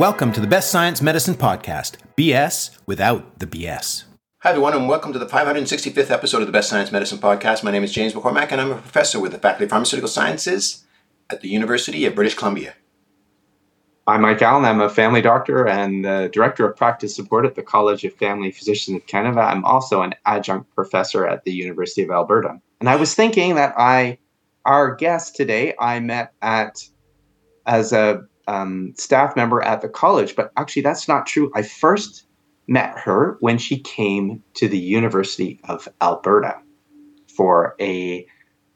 Welcome to the Best Science Medicine Podcast, BS without the BS. Hi, everyone, and welcome to the 565th episode of the Best Science Medicine Podcast. My name is James McCormack, and I'm a professor with the Faculty of Pharmaceutical Sciences at the University of British Columbia. I'm Mike Allen. I'm a family doctor and the director of practice support at the College of Family Physicians of Canada. I'm also an adjunct professor at the University of Alberta. And I was thinking that I, our guest today, I met at as a um, staff member at the college, but actually that's not true. I first met her when she came to the University of Alberta for a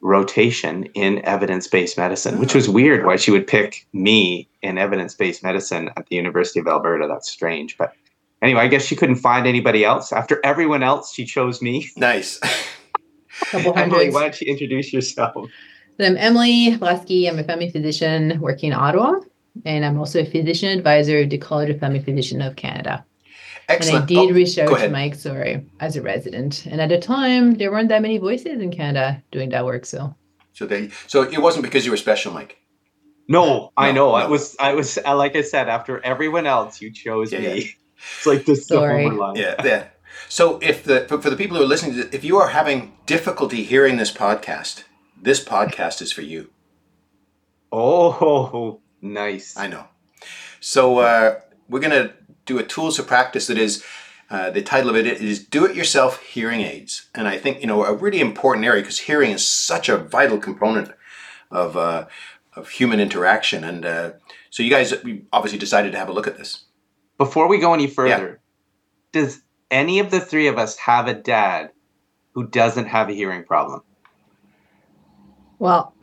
rotation in evidence based medicine, which was weird why she would pick me in evidence based medicine at the University of Alberta. That's strange. But anyway, I guess she couldn't find anybody else. After everyone else, she chose me. Nice. Emily, why don't you introduce yourself? I'm Émélie Braschi. I'm a family physician working in Ottawa, and I'm also a physician advisor of the College of Family Physicians of Canada. Excellent. And I did oh, reach out to Mike Sorry as a resident. And at the time, there weren't that many voices in Canada doing that work. So, so they, so it wasn't because you were special, Mike. No, no I know. No. I was, I was, uh, like I said, after everyone else, you chose yeah, me. Yeah. It's like this. Sorry. Yeah, yeah. So, if the for, for the people who are listening, to, if you are having difficulty hearing this podcast, this podcast is for you. Oh, nice. I know. So uh, we're gonna do a tools of practice that is uh, the title of it is do it yourself hearing aids and i think you know a really important area because hearing is such a vital component of, uh, of human interaction and uh, so you guys obviously decided to have a look at this before we go any further yeah. does any of the three of us have a dad who doesn't have a hearing problem well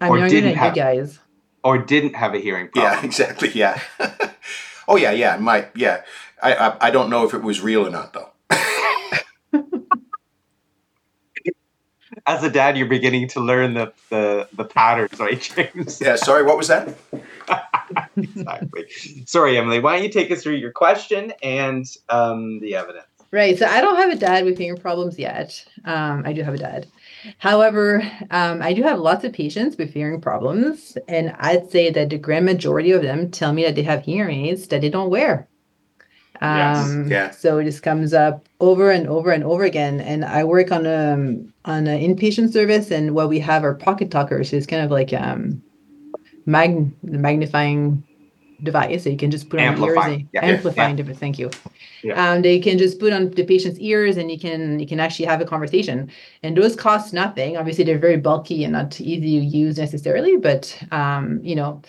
i'm or younger than have, you guys or didn't have a hearing problem yeah exactly yeah Oh yeah, yeah, my yeah. I, I I don't know if it was real or not though. As a dad, you're beginning to learn the the, the patterns, right, James? Yeah. Sorry, what was that? exactly. Sorry, Emily. Why don't you take us through your question and um, the evidence? Right. So I don't have a dad with hearing problems yet. Um, I do have a dad. However, um, I do have lots of patients with hearing problems, and I'd say that the grand majority of them tell me that they have hearing aids that they don't wear. Um, yes. Yeah. So this comes up over and over and over again. And I work on a um, on an inpatient service, and what we have are pocket talkers. It's kind of like um, mag- magnifying device that you can just put on ears and yeah. amplifying yeah. thank you. Yeah. um, they can just put on the patient's ears and you can you can actually have a conversation. And those cost nothing. Obviously they're very bulky and not easy to use necessarily but um, you know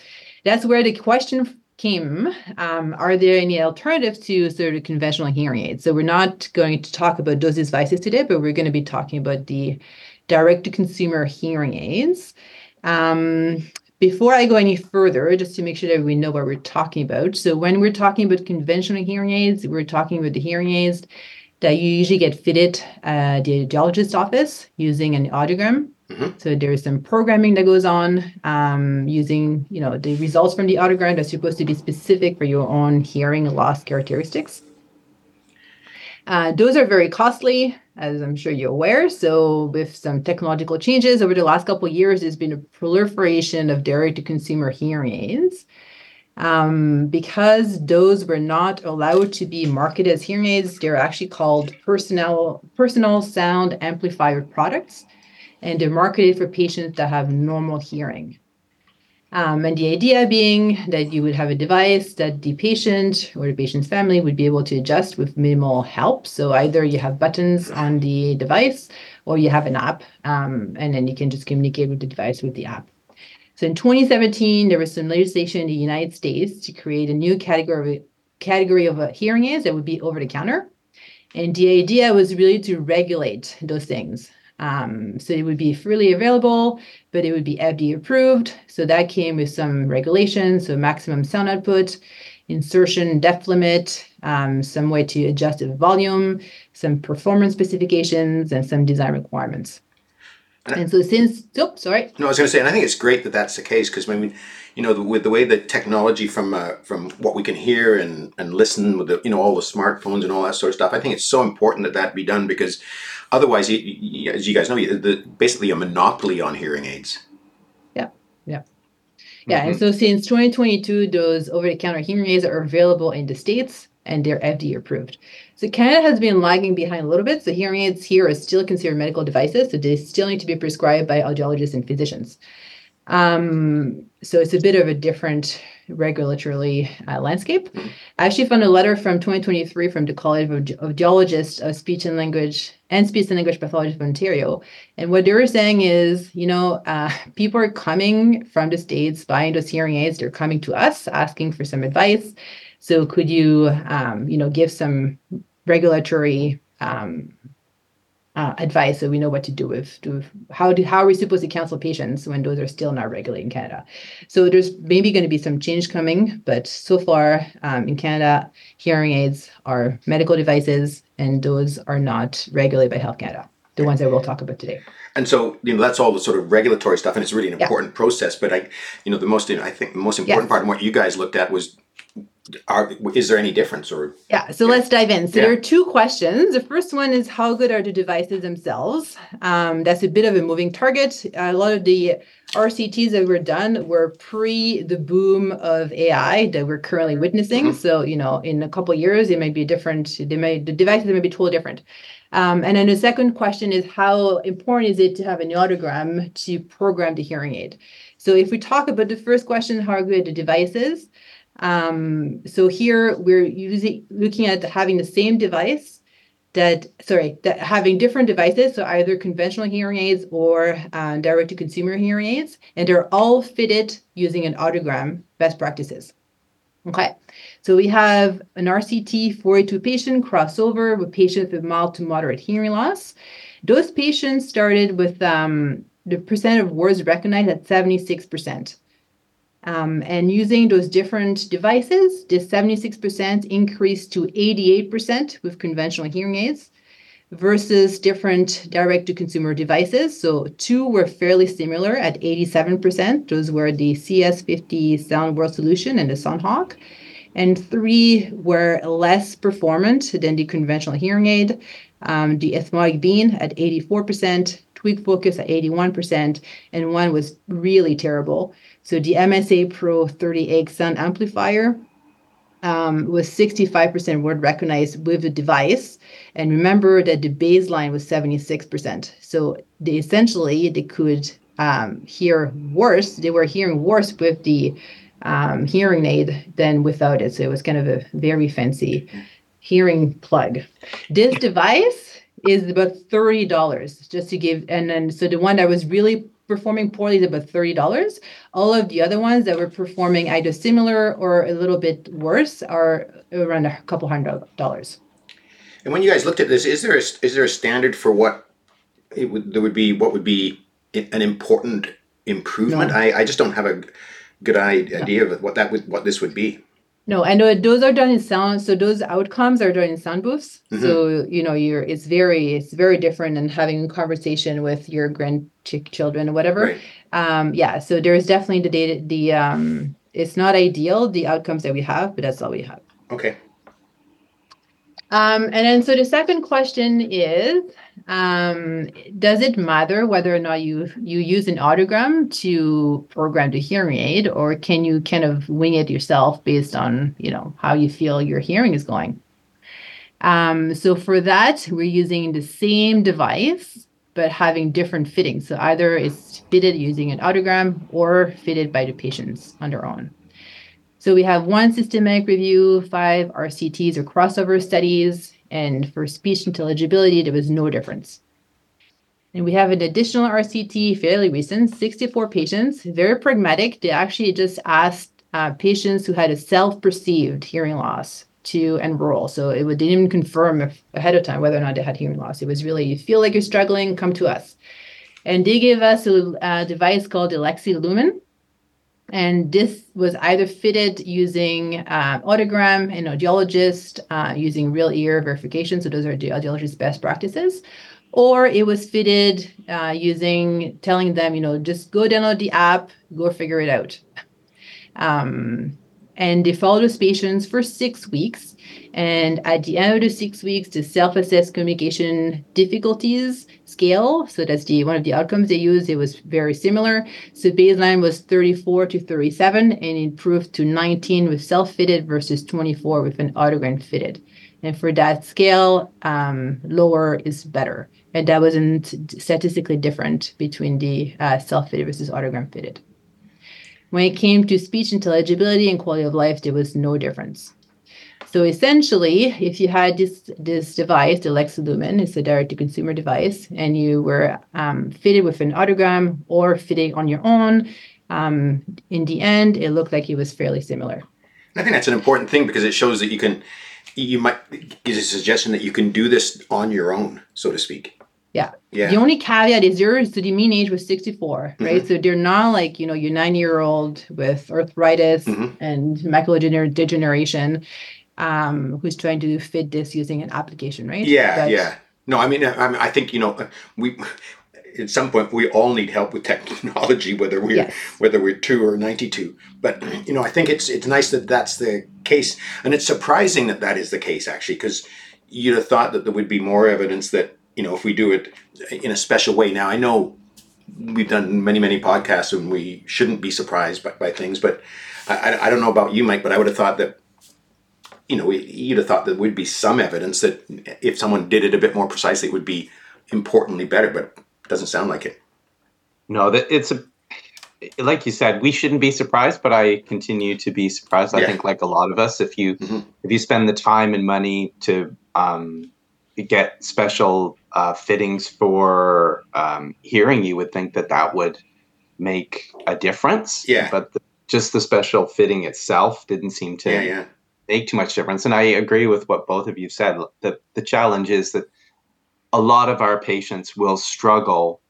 that's where the question came. Um, are there any alternatives to sort of conventional hearing aids? So we're not going to talk about those devices today but we're going to be talking about the direct to consumer hearing aids. Um, before I go any further, just to make sure that we know what we're talking about. So, when we're talking about conventional hearing aids, we're talking about the hearing aids that you usually get fitted at the audiologist office using an audiogram. Mm-hmm. So there's some programming that goes on um, using, you know, the results from the audiogram that's supposed to be specific for your own hearing loss characteristics. Uh, those are very costly, as I'm sure you're aware. So, with some technological changes over the last couple years, there's been a proliferation of direct-to-consumer hearing aids. Um, because those were not allowed to be marketed as hearing aids, they're actually called personal personal sound amplifier products, and they're marketed for patients that have normal hearing. Um, and the idea being that you would have a device that the patient or the patient's family would be able to adjust with minimal help. So either you have buttons on the device or you have an app, um, and then you can just communicate with the device with the app. So in 2017, there was some legislation in the United States to create a new category of, category of hearing aids that would be over the counter. And the idea was really to regulate those things. Um, so it would be freely available, but it would be FDA approved. So that came with some regulations, so maximum sound output, insertion depth limit, um, some way to adjust the volume, some performance specifications, and some design requirements. And, and so since, oh, sorry. No, I was going to say, and I think it's great that that's the case because I mean, you know, with the way that technology from uh, from what we can hear and and listen with the you know all the smartphones and all that sort of stuff, I think it's so important that that be done because Otherwise, you, you, as you guys know, the, basically a monopoly on hearing aids. Yeah, yeah. Yeah, and Mhm. so since 2022, those over-the-counter hearing aids are available in the states and they're FDA approved. So Canada has been lagging behind a little bit. So hearing aids here are still considered medical devices, so they still need to be prescribed by audiologists and physicians. Um, so it's a bit of a different regulatory uh, landscape. I actually found a letter from 2023 from the College of Audi- Audiologists of Speech and Language and Speech and Language Pathologists of Ontario. And what they were saying is, you know, uh, people are coming from the States buying those hearing aids. They're coming to us asking for some advice. So could you, um, you know, give some regulatory um, uh, advice so we know what to do with, do with how do how are we supposed to counsel patients when those are still not regulated in Canada? So there's maybe going to be some change coming, but so far um, in Canada, hearing aids are medical devices, and those are not regulated by Health Canada. The ones that we'll talk about today. And so, you know, that's all the sort of regulatory stuff, and it's really an Yeah. important process. But I, you know, the most, I think, the most important Yes. part of what you guys looked at was, are is there any difference, or Yeah, so Yeah. let's dive in. So Yeah. there are two questions. The first one is how good are the devices themselves? Um, that's a bit of a moving target. A lot of the RCTs that were done were pre the boom of AI that we're currently witnessing. Mhm. So you know, in a couple years, it may be different. They may the devices may be totally different. Um, and then the second question is how important is it to have an audiogram to program the hearing aid? So if we talk about the first question, how good the devices? Um, so here we're using looking at having the same device that sorry that having different devices so either conventional hearing aids or uh, direct to consumer hearing aids and they're all fitted using an audiogram best practices. Okay so we have an rct 42 patient crossover with patients with mild to moderate hearing loss. Those patients started with um, the percent of words recognized at 76% um, and using those different devices, this 76% increased to 88% with conventional hearing aids versus different direct to consumer devices. So, two were fairly similar at 87%. Those were the CS50 Sound World Solution and the Soundhawk. And three were less performant than the conventional hearing aid. Um, the Etymotic Bean at 84%, Tweak Focus at 81%, and one was really terrible. So the MSA Pro 30X sound amplifier um, was 65% word recognized with the device. And remember that the baseline was 76%. So they essentially they could um, hear worse. They were hearing worse with the um, hearing aid than without it. So it was kind of a very fancy hearing plug. This device is about thirty dollars, just to give. And then so the one that was really performing poorly is about thirty dollars. All of the other ones that were performing either similar or a little bit worse are around a couple hundred dollars. and when you guys looked at this, is there a, is there a standard for what it would there would be what would be an important improvement? No. I, I just don't have a good idea of what that would what this would be. No, I know those are done in sound. So those outcomes are done in sound booths. Mhm. So you know, you're it's very it's very different than having a conversation with your grandchildren or whatever. Right. Um, yeah. So there's definitely the data. The um, it's not ideal the outcomes that we have, but that's all we have. Okay. Um, and then so the second question is, um, does it matter whether or not you you use an audiogram to program the hearing aid, or can you kind of wing it yourself based on you know how you feel your hearing is going? Um, so for that, we're using the same device but having different fittings. So either it's fitted using an audiogram or fitted by the patients on their own. So we have one systematic review, five RCTs or crossover studies, and for speech intelligibility, there was no difference. And we have an additional RCT, fairly recent, 64 patients, very pragmatic. They actually just asked uh, patients who had a self-perceived hearing loss to enroll. So it didn't even confirm if, ahead of time whether or not they had hearing loss. It was really, you feel like you're struggling, come to us. And they gave us a, a device called Alexi Lumen. And this was either fitted using uh, audiogram and audiologist uh, using real ear verification. So those are the audiologist's best practices. Or it was fitted uh, using telling them, you know, just go download the app, go figure it out. Um, and they followed those patients for six weeks. And at the end of the six weeks, the self-assessed communication difficulties scale, so that's the one of the outcomes they used, it was very similar. So baseline was 34 to 37 and improved to 19 with self-fitted versus 24 with an audiogram fitted. And for that scale, um, lower is better. And that wasn't statistically different between the uh, self-fitted versus audiogram fitted. When it came to speech intelligibility and quality of life, there was no difference. So essentially, if you had this this device, the Lexie Lumen, it's a direct-to-consumer device, and you were um, fitted with an audiogram or fitting on your own, um, in the end, it looked like it was fairly similar. I think that's an important thing because it shows that you can, you might give a suggestion that you can do this on your own, so to speak. Yeah. Yeah. The only caveat is yours. So the mean age was 64, right? So they're not like, you know, your nine year old with arthritis Mhm. and macular degeneration um, who's trying to fit this using an application, right? Yeah, But- yeah. No, I mean, I, I think you know, we at some point we all need help with technology, whether we're Yes. whether we're two or ninety-two. But you know, I think it's it's nice that that's the case, and it's surprising that that is the case actually, because you'd have thought that there would be more evidence that you know if we do it in a special way. Now I know we've done many many podcasts and we shouldn't be surprised by, by things, but I, I- don't know about you, Mike, but I would have thought that you know, you'd have thought there would be some evidence that if someone did it a bit more precisely, it would be importantly better, but it doesn't sound like it. No, that it's a like you said, we shouldn't be surprised, but I continue to be surprised. I Yeah. think, like a lot of us, if you Mhm. if you spend the time and money to um, get special uh, fittings for um, hearing, you would think that that would make a difference. Yeah. but the, just the special fitting itself didn't seem to Yeah, yeah, make too much difference. And I agree with what both of you said. The the challenge is that a lot of our patients will struggle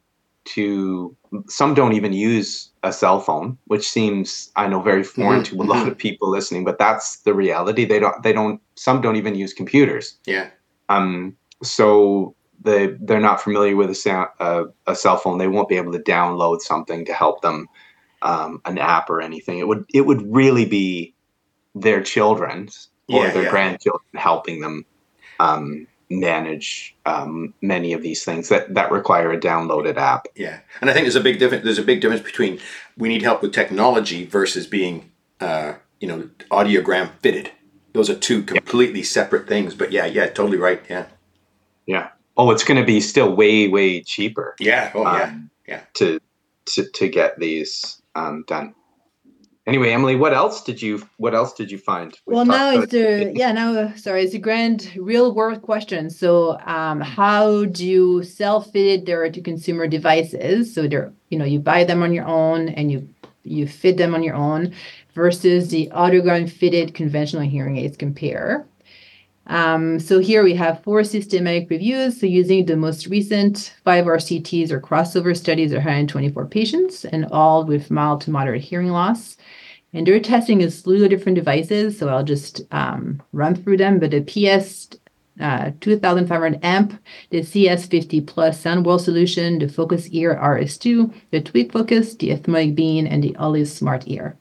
to some don't even use a cell phone, which seems I know very foreign Mhm, to a lot of people listening, but that's the reality. They don't they don't some don't even use computers. yeah, Um so they they're not familiar with a, sound, uh, a cell phone. They won't be able to download something to help them um, an app or anything. It would it would really be their children or Yeah, their yeah. grandchildren helping them um, manage um, many of these things that that require a downloaded app. yeah. And I think there's a big difference. There's a big difference between we need help with technology versus being, uh, you know, audiogram fitted. Those are two completely separate things. But yeah, yeah, totally right. Yeah, Yeah. Oh, it's going to be still way way cheaper. yeah. Oh yeah, um, yeah. To to to get these um, done. Anyway, Emily, what else did you what else did you find? We've Well, talked now about it's the yeah now uh, sorry it's a grand real world question. So, um, how do you self-fit direct to consumer devices? So they're you know you buy them on your own and you you fit them on your own versus the audiogram fitted conventional hearing aids compare. Um, so here we have four systematic reviews. So using the most recent five RCTs or crossover studies are 124 patients and all with mild to moderate hearing loss. And they're testing a slew of different devices. So I'll just um, run through them. But the PS 2500 amp, the CS50 Plus Sound World solution, the Focus Ear RS2, the Tweak Focus, the Etymotic Bean, and the Olive Smart Ear.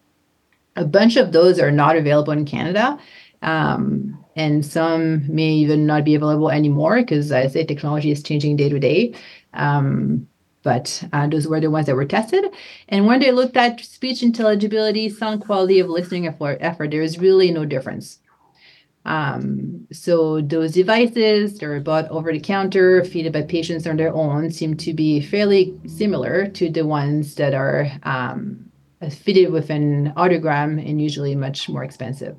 A bunch of those are not available in Canada. Um, and some may even not be available anymore because I say technology is changing day to day. Um, but uh, those were the ones that were tested. And when they looked at speech intelligibility, sound quality of listening effort, effort there is really no difference. Um, so those devices, they're bought over the counter, fitted by patients on their own, seem to be fairly similar to the ones that are um, fitted with an audiogram and usually much more expensive.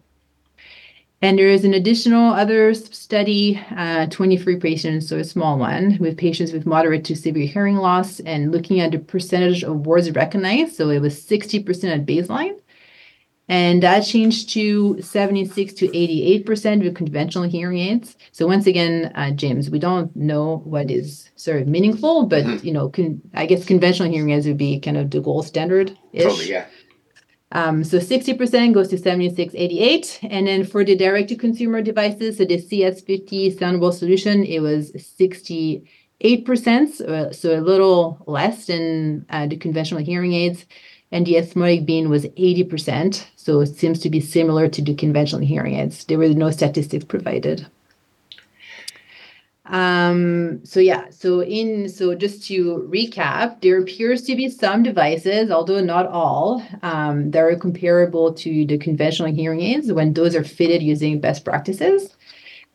And there is an additional other study, uh, 23 patients, so a small one, with patients with moderate to severe hearing loss and looking at the percentage of words recognized. So it was 60% at baseline. And that changed to 76 to 88% with conventional hearing aids. So once again, uh, James, we don't know what is sort of meaningful, but Mhm. you know, con- I guess conventional hearing aids would be kind of the gold standard. Totally. Yeah. Um, so 60% goes to 7688. And then for the direct to consumer devices, so the CS50 Sound World solution, it was 68%, so, so a little less than uh, the conventional hearing aids. And the Etymotic Bean was 80%. So it seems to be similar to the conventional hearing aids. There were no statistics provided. Um, so yeah, so in so just to recap, there appears to be some devices, although not all, um, that are comparable to the conventional hearing aids when those are fitted using best practices.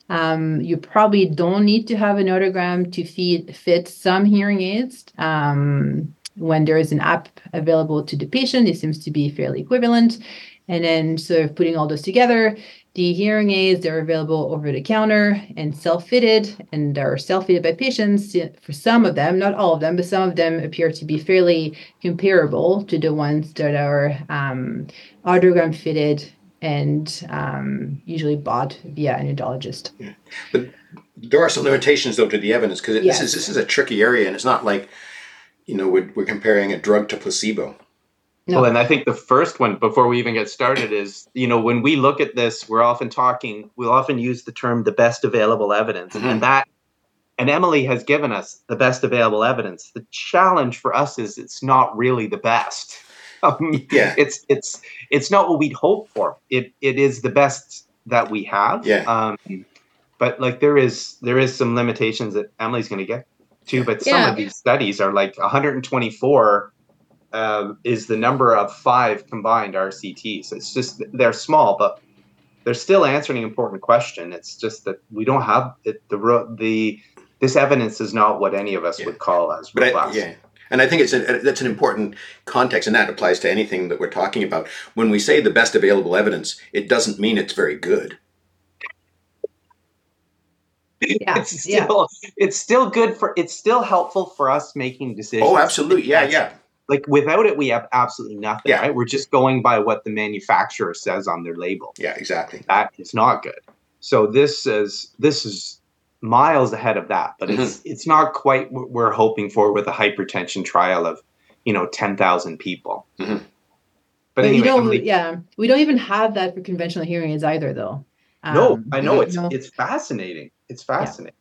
Um, you probably don't need to have an audiogram to feed, fit some hearing aids. Um, when there is an app available to the patient, it seems to be fairly equivalent. And then sort of putting all those together, the hearing aids they're available over the counter and self-fitted, and are self-fitted by patients. For some of them, not all of them, but some of them appear to be fairly comparable to the ones that are um, audiogram fitted and um, usually bought via an audiologist. Yeah. But there are some limitations though to the evidence because Yes. this is this is a tricky area and it's not like you know we're, we're comparing a drug to placebo. No. Well, and I think the first one, before we even get started, is you know when we look at this, we're often talking. We'll often use the term "the best available evidence," Mhm. and that, and Emily has given us the best available evidence. The challenge for us is it's not really the best. Um, Yeah. it's it's it's not what we'd hope for. It it is the best that we have. Yeah. Um, but like there is there is some limitations that Emily's going to get to. But some Yeah. of these studies are like 124 um, is the number of five combined RCTs. It's just they're small, but they're still answering an important question. It's just that we don't have it, the the this evidence is not what any of us Yeah. would call as But I, robust. yeah, and I think it's a, that's an important context, and that applies to anything that we're talking about. When we say the best available evidence, it doesn't mean it's very good. Yeah, it's yeah. still it's still good for it's still helpful for us making decisions. Oh, absolutely, yeah, yeah, Like without it, we have absolutely nothing. Yeah. Right? We're just going by what the manufacturer says on their label. yeah, exactly. That is not good. So this is this is miles ahead of that, but it's Mm-hmm. it's not quite what we're hoping for with a hypertension trial of you know ten thousand people. Mhm. But But anyway, you don't, Emily, yeah, we don't even have that for conventional hearing aids either, though. no, Um, I know it's no. it's fascinating. It's fascinating.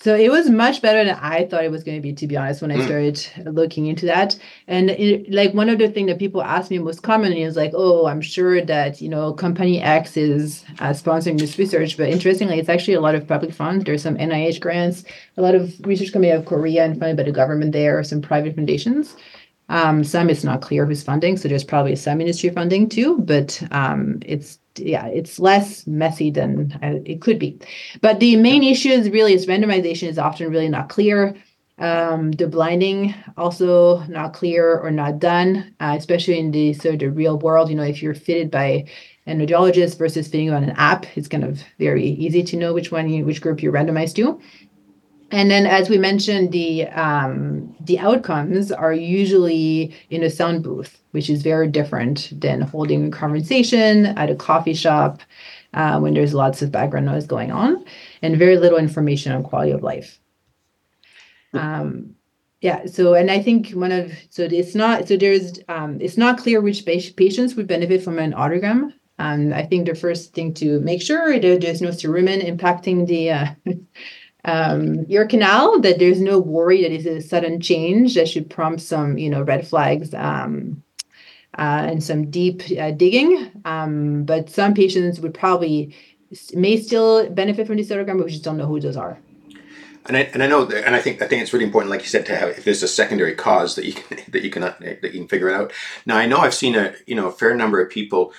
So it was much better than I thought it was going to be, to be honest, when I Mm. started looking into that. And it, like one of the things that people ask me most commonly is like, "Oh, I'm sure that you know company X is uh, sponsoring this research," but interestingly, it's actually a lot of public funds. There's some NIH grants, a lot of research coming out of Korea and funded by the government there, some private foundations. Um, some it's not clear who's funding, so there's probably some industry funding too, but um, it's yeah, it's less messy than uh, it could be. But the main issue is really is randomization is often really not clear. Um, the blinding also not clear or not done, uh, especially in the sort of the real world. You know, if you're fitted by an audiologist versus fitting on an app, it's kind of very easy to know which one you which group you're randomized to. And then, as we mentioned, the um, the outcomes are usually in a sound booth, which is very different than holding a conversation at a coffee shop uh, when there's lots of background noise going on, and very little information on quality of life. Um, yeah. So, and I think one of so it's not so there's um, it's not clear which patients would benefit from an audiogram Um, I think the first thing to make sure that there's no cerumen impacting the uh, um, ear canal, that there's no worry that it's a sudden change that should prompt some, you know, red flags um, uh, and some deep uh, digging. Um, but some patients would probably may still benefit from this audiogram, but we just don't know who those are. And I, and I know that, and I think I think it's really important, like you said, to have if there's a secondary cause that you can that you can that you can figure it out. Now I know I've seen a you know a fair number of people,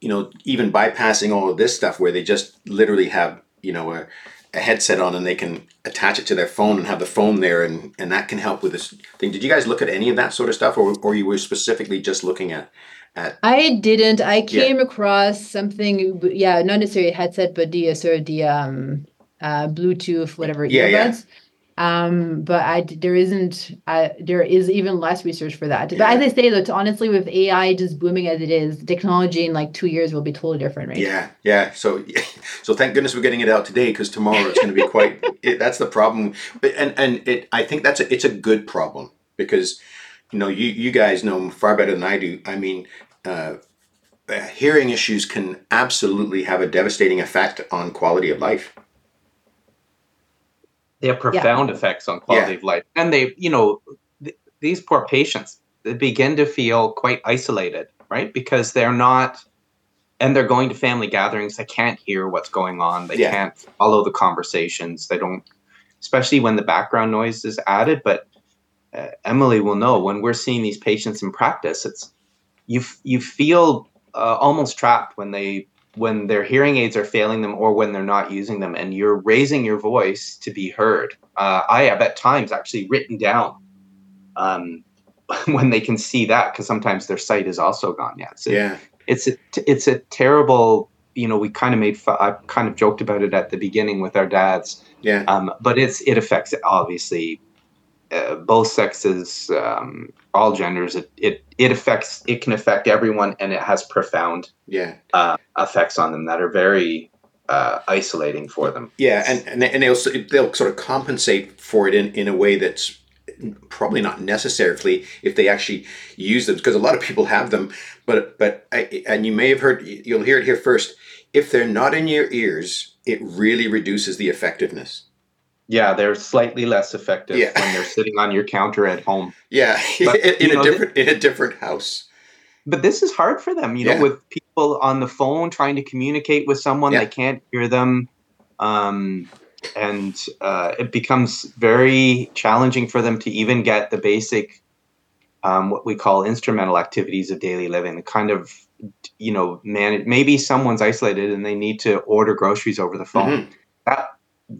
you know, even bypassing all of this stuff where they just literally have you know a, a headset on and they can attach it to their phone and have the phone there and and that can help with this thing. Did you guys look at any of that sort of stuff, or or you were specifically just looking at at I didn't. I came across something, yeah, not necessarily a headset, but the uh, sort of the um, uh, Bluetooth, whatever Yeah, yeah. Um, but I there isn't. I there is even less research for that. But as I say, that honestly, with AI just booming as it is, technology in like two years will be totally different, right? Yeah, yeah. So, so thank goodness we're getting it out today because tomorrow it's going to be quite. it, that's the problem, and and it. I think that's a, it's a good problem because, you know, you you guys know far better than I do. I mean, uh, hearing issues can absolutely have a devastating effect on quality of life. They have profound effects on quality Yeah. of life, and they, you know, th- these poor patients. they begin to feel quite isolated, right? Because they're not, and they're going to family gatherings. They can't hear what's going on. They Yeah. can't follow the conversations. They don't, especially when the background noise is added. But uh, Emily will know when we're seeing these patients in practice, it's you f- you feel uh, almost trapped when they when their hearing aids are failing them or when they're not using them, and you're raising your voice to be heard. Uh, I have at times actually written down um, when they can see that because sometimes their sight is also gone. yet so Yeah. it's a it's a terrible. You know, we kind of made fu- I kind of joked about it at the beginning with our dads, Yeah. um, but it's it affects obviously uh, both sexes, um, all genders. It, it it affects it can affect everyone, and it has profound Yeah. uh, effects on them that are very uh, isolating for them. Yeah, and and, and they'll they'll sort of compensate for it in, in a way that's probably not necessarily if they actually use them because a lot of people have them, but but I, and you may have heard you'll hear it here first. If they're not in your ears, it really reduces the effectiveness. Yeah, they're slightly less effective Yeah. when they're sitting on your counter at home. Yeah, But, in, in you a know, different in a different house. But this is hard for them, you know, with people on the phone trying to communicate with someone, Yeah. they can't hear them. Um, and uh, it becomes very challenging for them to even get the basic, um, what we call instrumental activities of daily living, the kind of, you know, man, maybe someone's isolated and they need to order groceries over the phone. Mhm.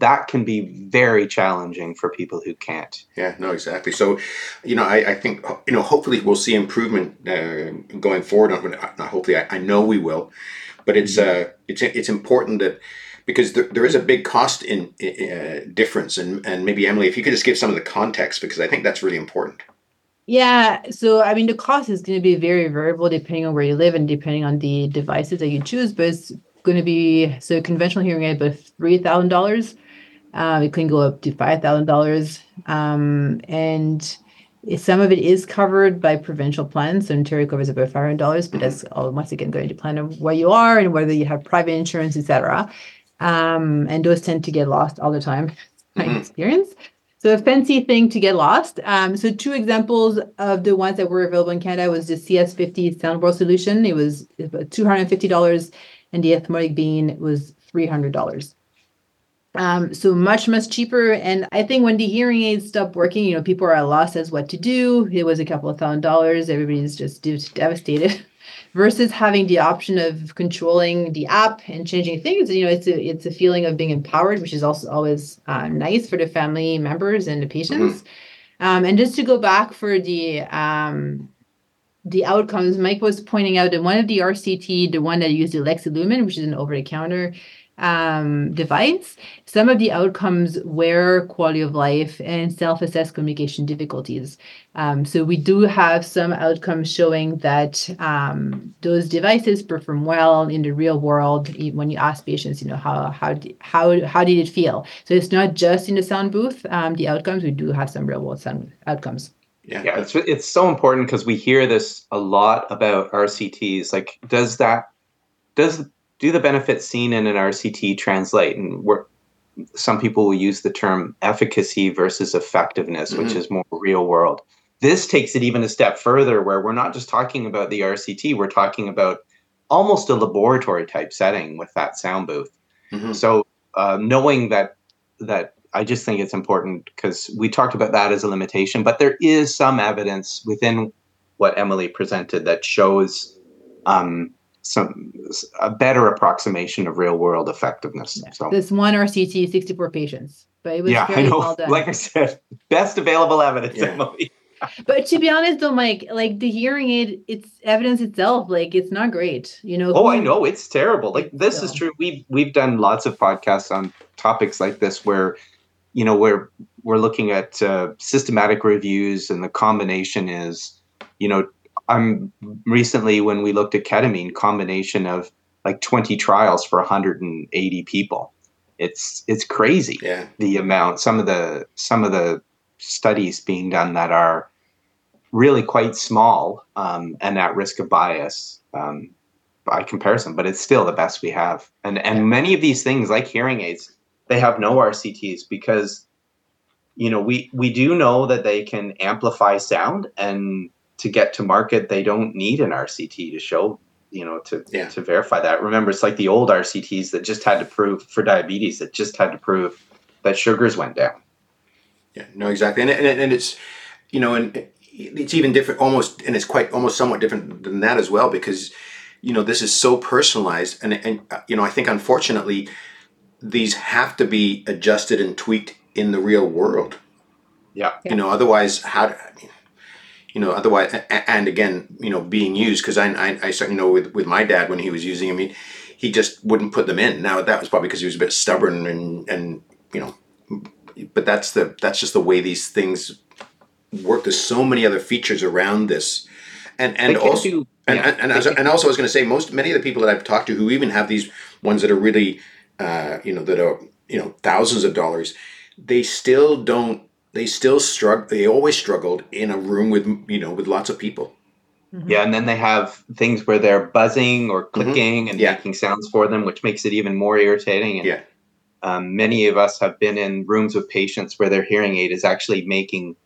That that can be very challenging for people who can't. Yeah, no, exactly. So, you know, I, I think you know, hopefully we'll see improvement uh, going forward. Not, not hopefully, I, I know we will, but it's uh, it's it's important that because there, there is a big cost in uh, difference, and and maybe Emily, if you could just give some of the context because I think that's really important. Yeah, so I mean, the cost is going to be very variable depending on where you live and depending on the devices that you choose. But it's going to be so conventional hearing aid, but three thousand dollars. Um, it can go up to five thousand dollars, um, and some of it is covered by provincial plans. So Ontario covers about five hundred dollars, but that's all once again going to depend on where you are and whether you have private insurance, etc. Um, and those tend to get lost all the time. My Mhm. experience. So a fancy thing to get lost. Um, so two examples of the ones that were available in Canada was the CS50 Sound World solution. It was about $250 and the Etymotic Bean was $300. Um, so much, much cheaper. And I think when the hearing aids stopped working, you know, people are at a loss as what to do. It was a couple of thousand dollars. Everybody's just devastated. Versus having the option of controlling the app and changing things, you know, it's a it's a feeling of being empowered, which is also always uh, nice for the family members and the patients. Um, and just to go back for the um, the outcomes, Mike was pointing out that one of the RCT, the one that used the Lumen, which is an over-the-counter um, device, some of the outcomes were quality of life and self-assessed communication difficulties. Um, so we do have some outcomes showing that um, those devices perform well in the real world. When you ask patients, you know how how how how did it feel? So it's not just in the sound booth. Um, the outcomes we do have some real world sound outcomes. Yeah, Yeah, it's it's so important because we hear this a lot about RCTs. Like, does that does do the benefits seen in an RCT translate? And we're, some people will use the term efficacy versus effectiveness, which Mhm. is more real world. This takes it even a step further, where we're not just talking about the RCT; we're talking about almost a laboratory type setting with that sound booth. Mhm. So uh, knowing that that I just think it's important because we talked about that as a limitation, but there is some evidence within what Emily presented that shows um, some a better approximation of real world effectiveness. So This one RCT, 64 patients, but it was yeah, I very know. well done. Like I said, best available evidence, Yeah. Emily. but to be honest though, Mike, like the hearing aid, it's evidence itself, like it's not great. You know, Oh, I know it's terrible. Like this is true. We've we've done lots of podcasts on topics like this where, you know, where we're looking at uh, systematic reviews and the combination is, you know, I'm recently when we looked at ketamine, combination of like 20 trials for 180 people. It's it's crazy. Yeah, the amount some of the some of the studies being done that are really quite small um, and at risk of bias um, by comparison but it's still the best we have. And and many of these things like hearing aids they have no rcts because you know we we do know that they can amplify sound and to get to market, they don't need an RCT to show, you know, to Yeah. to verify that. Remember, it's like the old RCTs that just had to prove for diabetes that just had to prove that sugars went down. Yeah, no, exactly, and and, and it's you know, and it's even different, almost, and it's quite almost somewhat different than that as well, because you know this is so personalized, and and you know, I think unfortunately these have to be adjusted and tweaked in the real world. Yeah. You know, otherwise, how? do- I mean, you know, otherwise, and again, you know, being used because I, I I certainly know with with my dad when he was using them, he he just wouldn't put them in. Now that was probably because he was a bit stubborn and and you know but that's the that's just the way these things work. There's so many other features around this, and and also do- and, yeah, and, and, also, and also I was going to say most many of the people that I've talked to who even have these ones that are really uh, you know that are you know thousands of dollars, they still don't they still struggle. They always struggled in a room with you know with lots of people. Yeah, and then they have things where they're buzzing or clicking and Mm-hmm. Yeah. making sounds for them, which makes it even more irritating. And, Yeah. Um, many of us have been in rooms with patients where their hearing aid is actually making,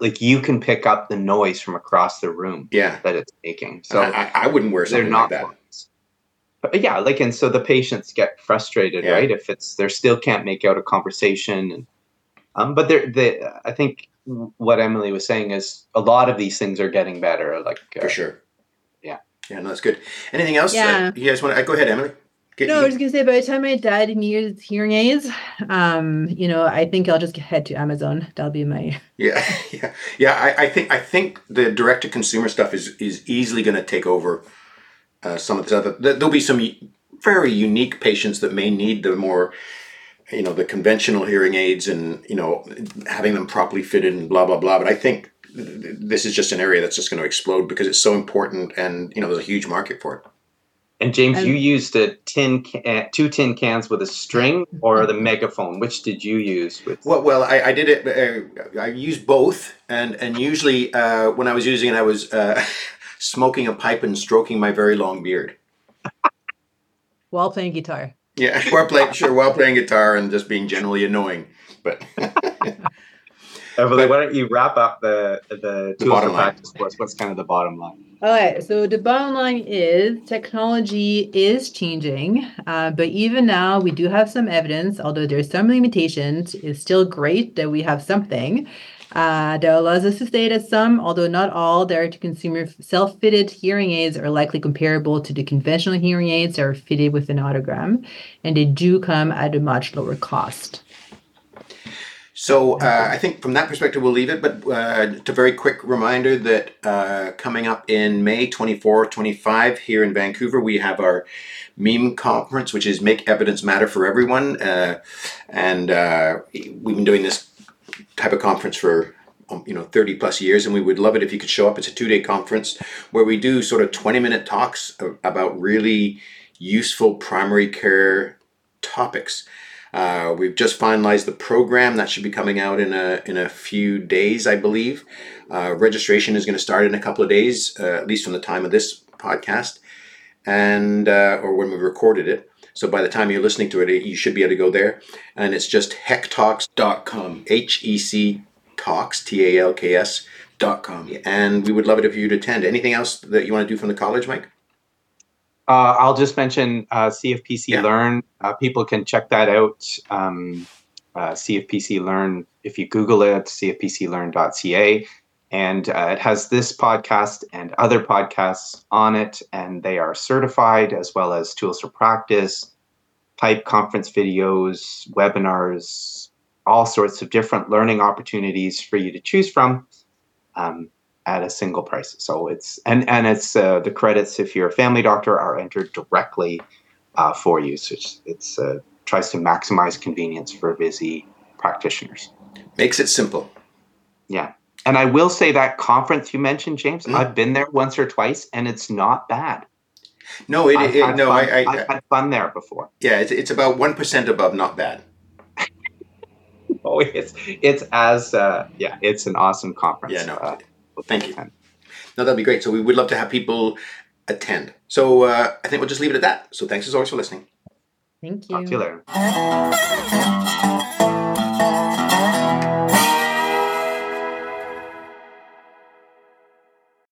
like you can pick up the noise from across the room Yeah, that it's making. so So I, I wouldn't wear they're something not like that. ones. But yeah, like and so the patients get frustrated, Yeah. right? If it's they still can't make out a conversation, and um, but they're they. I think what Emily was saying is a lot of these things are getting better. Like uh, For sure. Yeah. Yeah, no, that's good. Anything else? Yeah. Uh, you guys want to go ahead, Emily? Get, No, I was gonna say by the time my dad needs hearing aids, um, you know, I think I'll just head to Amazon. That'll be my Yeah, yeah, yeah. I, I think I think the direct to consumer stuff is is easily going to take over uh, some of this other. there- There'll be some very unique patients that may need the more, you know, the conventional hearing aids and you know having them properly fitted and blah blah blah. But I think th- th- this is just an area that's just going to explode because it's so important and you know there's a huge market for it. And James, And- you used a tin, ca- uh, two tin cans with a string, or the megaphone. Which did you use? With Well, well, I, I did it. Uh, I used both, and and usually uh, when I was using it, I was uh, smoking a pipe and stroking my very long beard. while playing guitar. Yeah, while playing sure while playing guitar and just being generally annoying. But Emily, why don't you wrap up the the, The tools bottom line. practice us? What's kind of the bottom line? All right. so the bottom line is technology is changing, uh, but even now we do have some evidence, although there's some limitations, it's still great that we have something uh, that allows us to say that some, although not all, direct-to-consumer self-fitted hearing aids are likely comparable to the conventional hearing aids that are fitted with an audiogram, and they do come at a much lower cost. so uh, I think from that perspective we'll leave it. But uh, a very quick reminder that uh, coming up in May 24, 25 here in Vancouver, we have our meme conference, which is Make Evidence Matter for Everyone, uh, and uh, we've been doing this type of conference for um, you know 30 plus years and we would love it if you could show up. It's a two-day conference where we do sort of 20 minute talks about really useful primary care topics. Uh, we've just finalized the program that should be coming out in a in a few days i believe. Uh, registration is going to start in a couple of days uh, at least from the time of this podcast and uh, or when we recorded it so by the time you're listening to it you should be able to go there and it's just hectalks.com h-e-c talks t-a-l-k-s dot com and we would love it if you'd attend anything else that you want to do from the college mike Uh, I'll just mention uh, CFPC Yeah. Learn. Uh, people can check that out. Um, uh, CFPC Learn, if you Google it, cfpclearn.ca. And uh, it has this podcast and other podcasts on it, and they are certified as well as tools for practice, type conference videos, webinars, all sorts of different learning opportunities for you to choose from. Um, at a single price. So it's and and it's uh, the credits if you're a family doctor are entered directly uh, for you. So it's, it's uh, tries to maximize convenience for busy practitioners. makes it simple Yeah. And I will say that conference you mentioned, James, Mm. I've been there once or twice, and it's not bad. no it, I've it, had no fun, I, I, I've had fun there before. yeah it's, it's about 1% above not bad Oh, it's it's as uh, yeah, it's an awesome conference. yeah no Uh, thank you no that'd be great so we would love to have people attend so uh, i think we'll just leave it at that so thanks as always for listening Thank you. Talk to you later.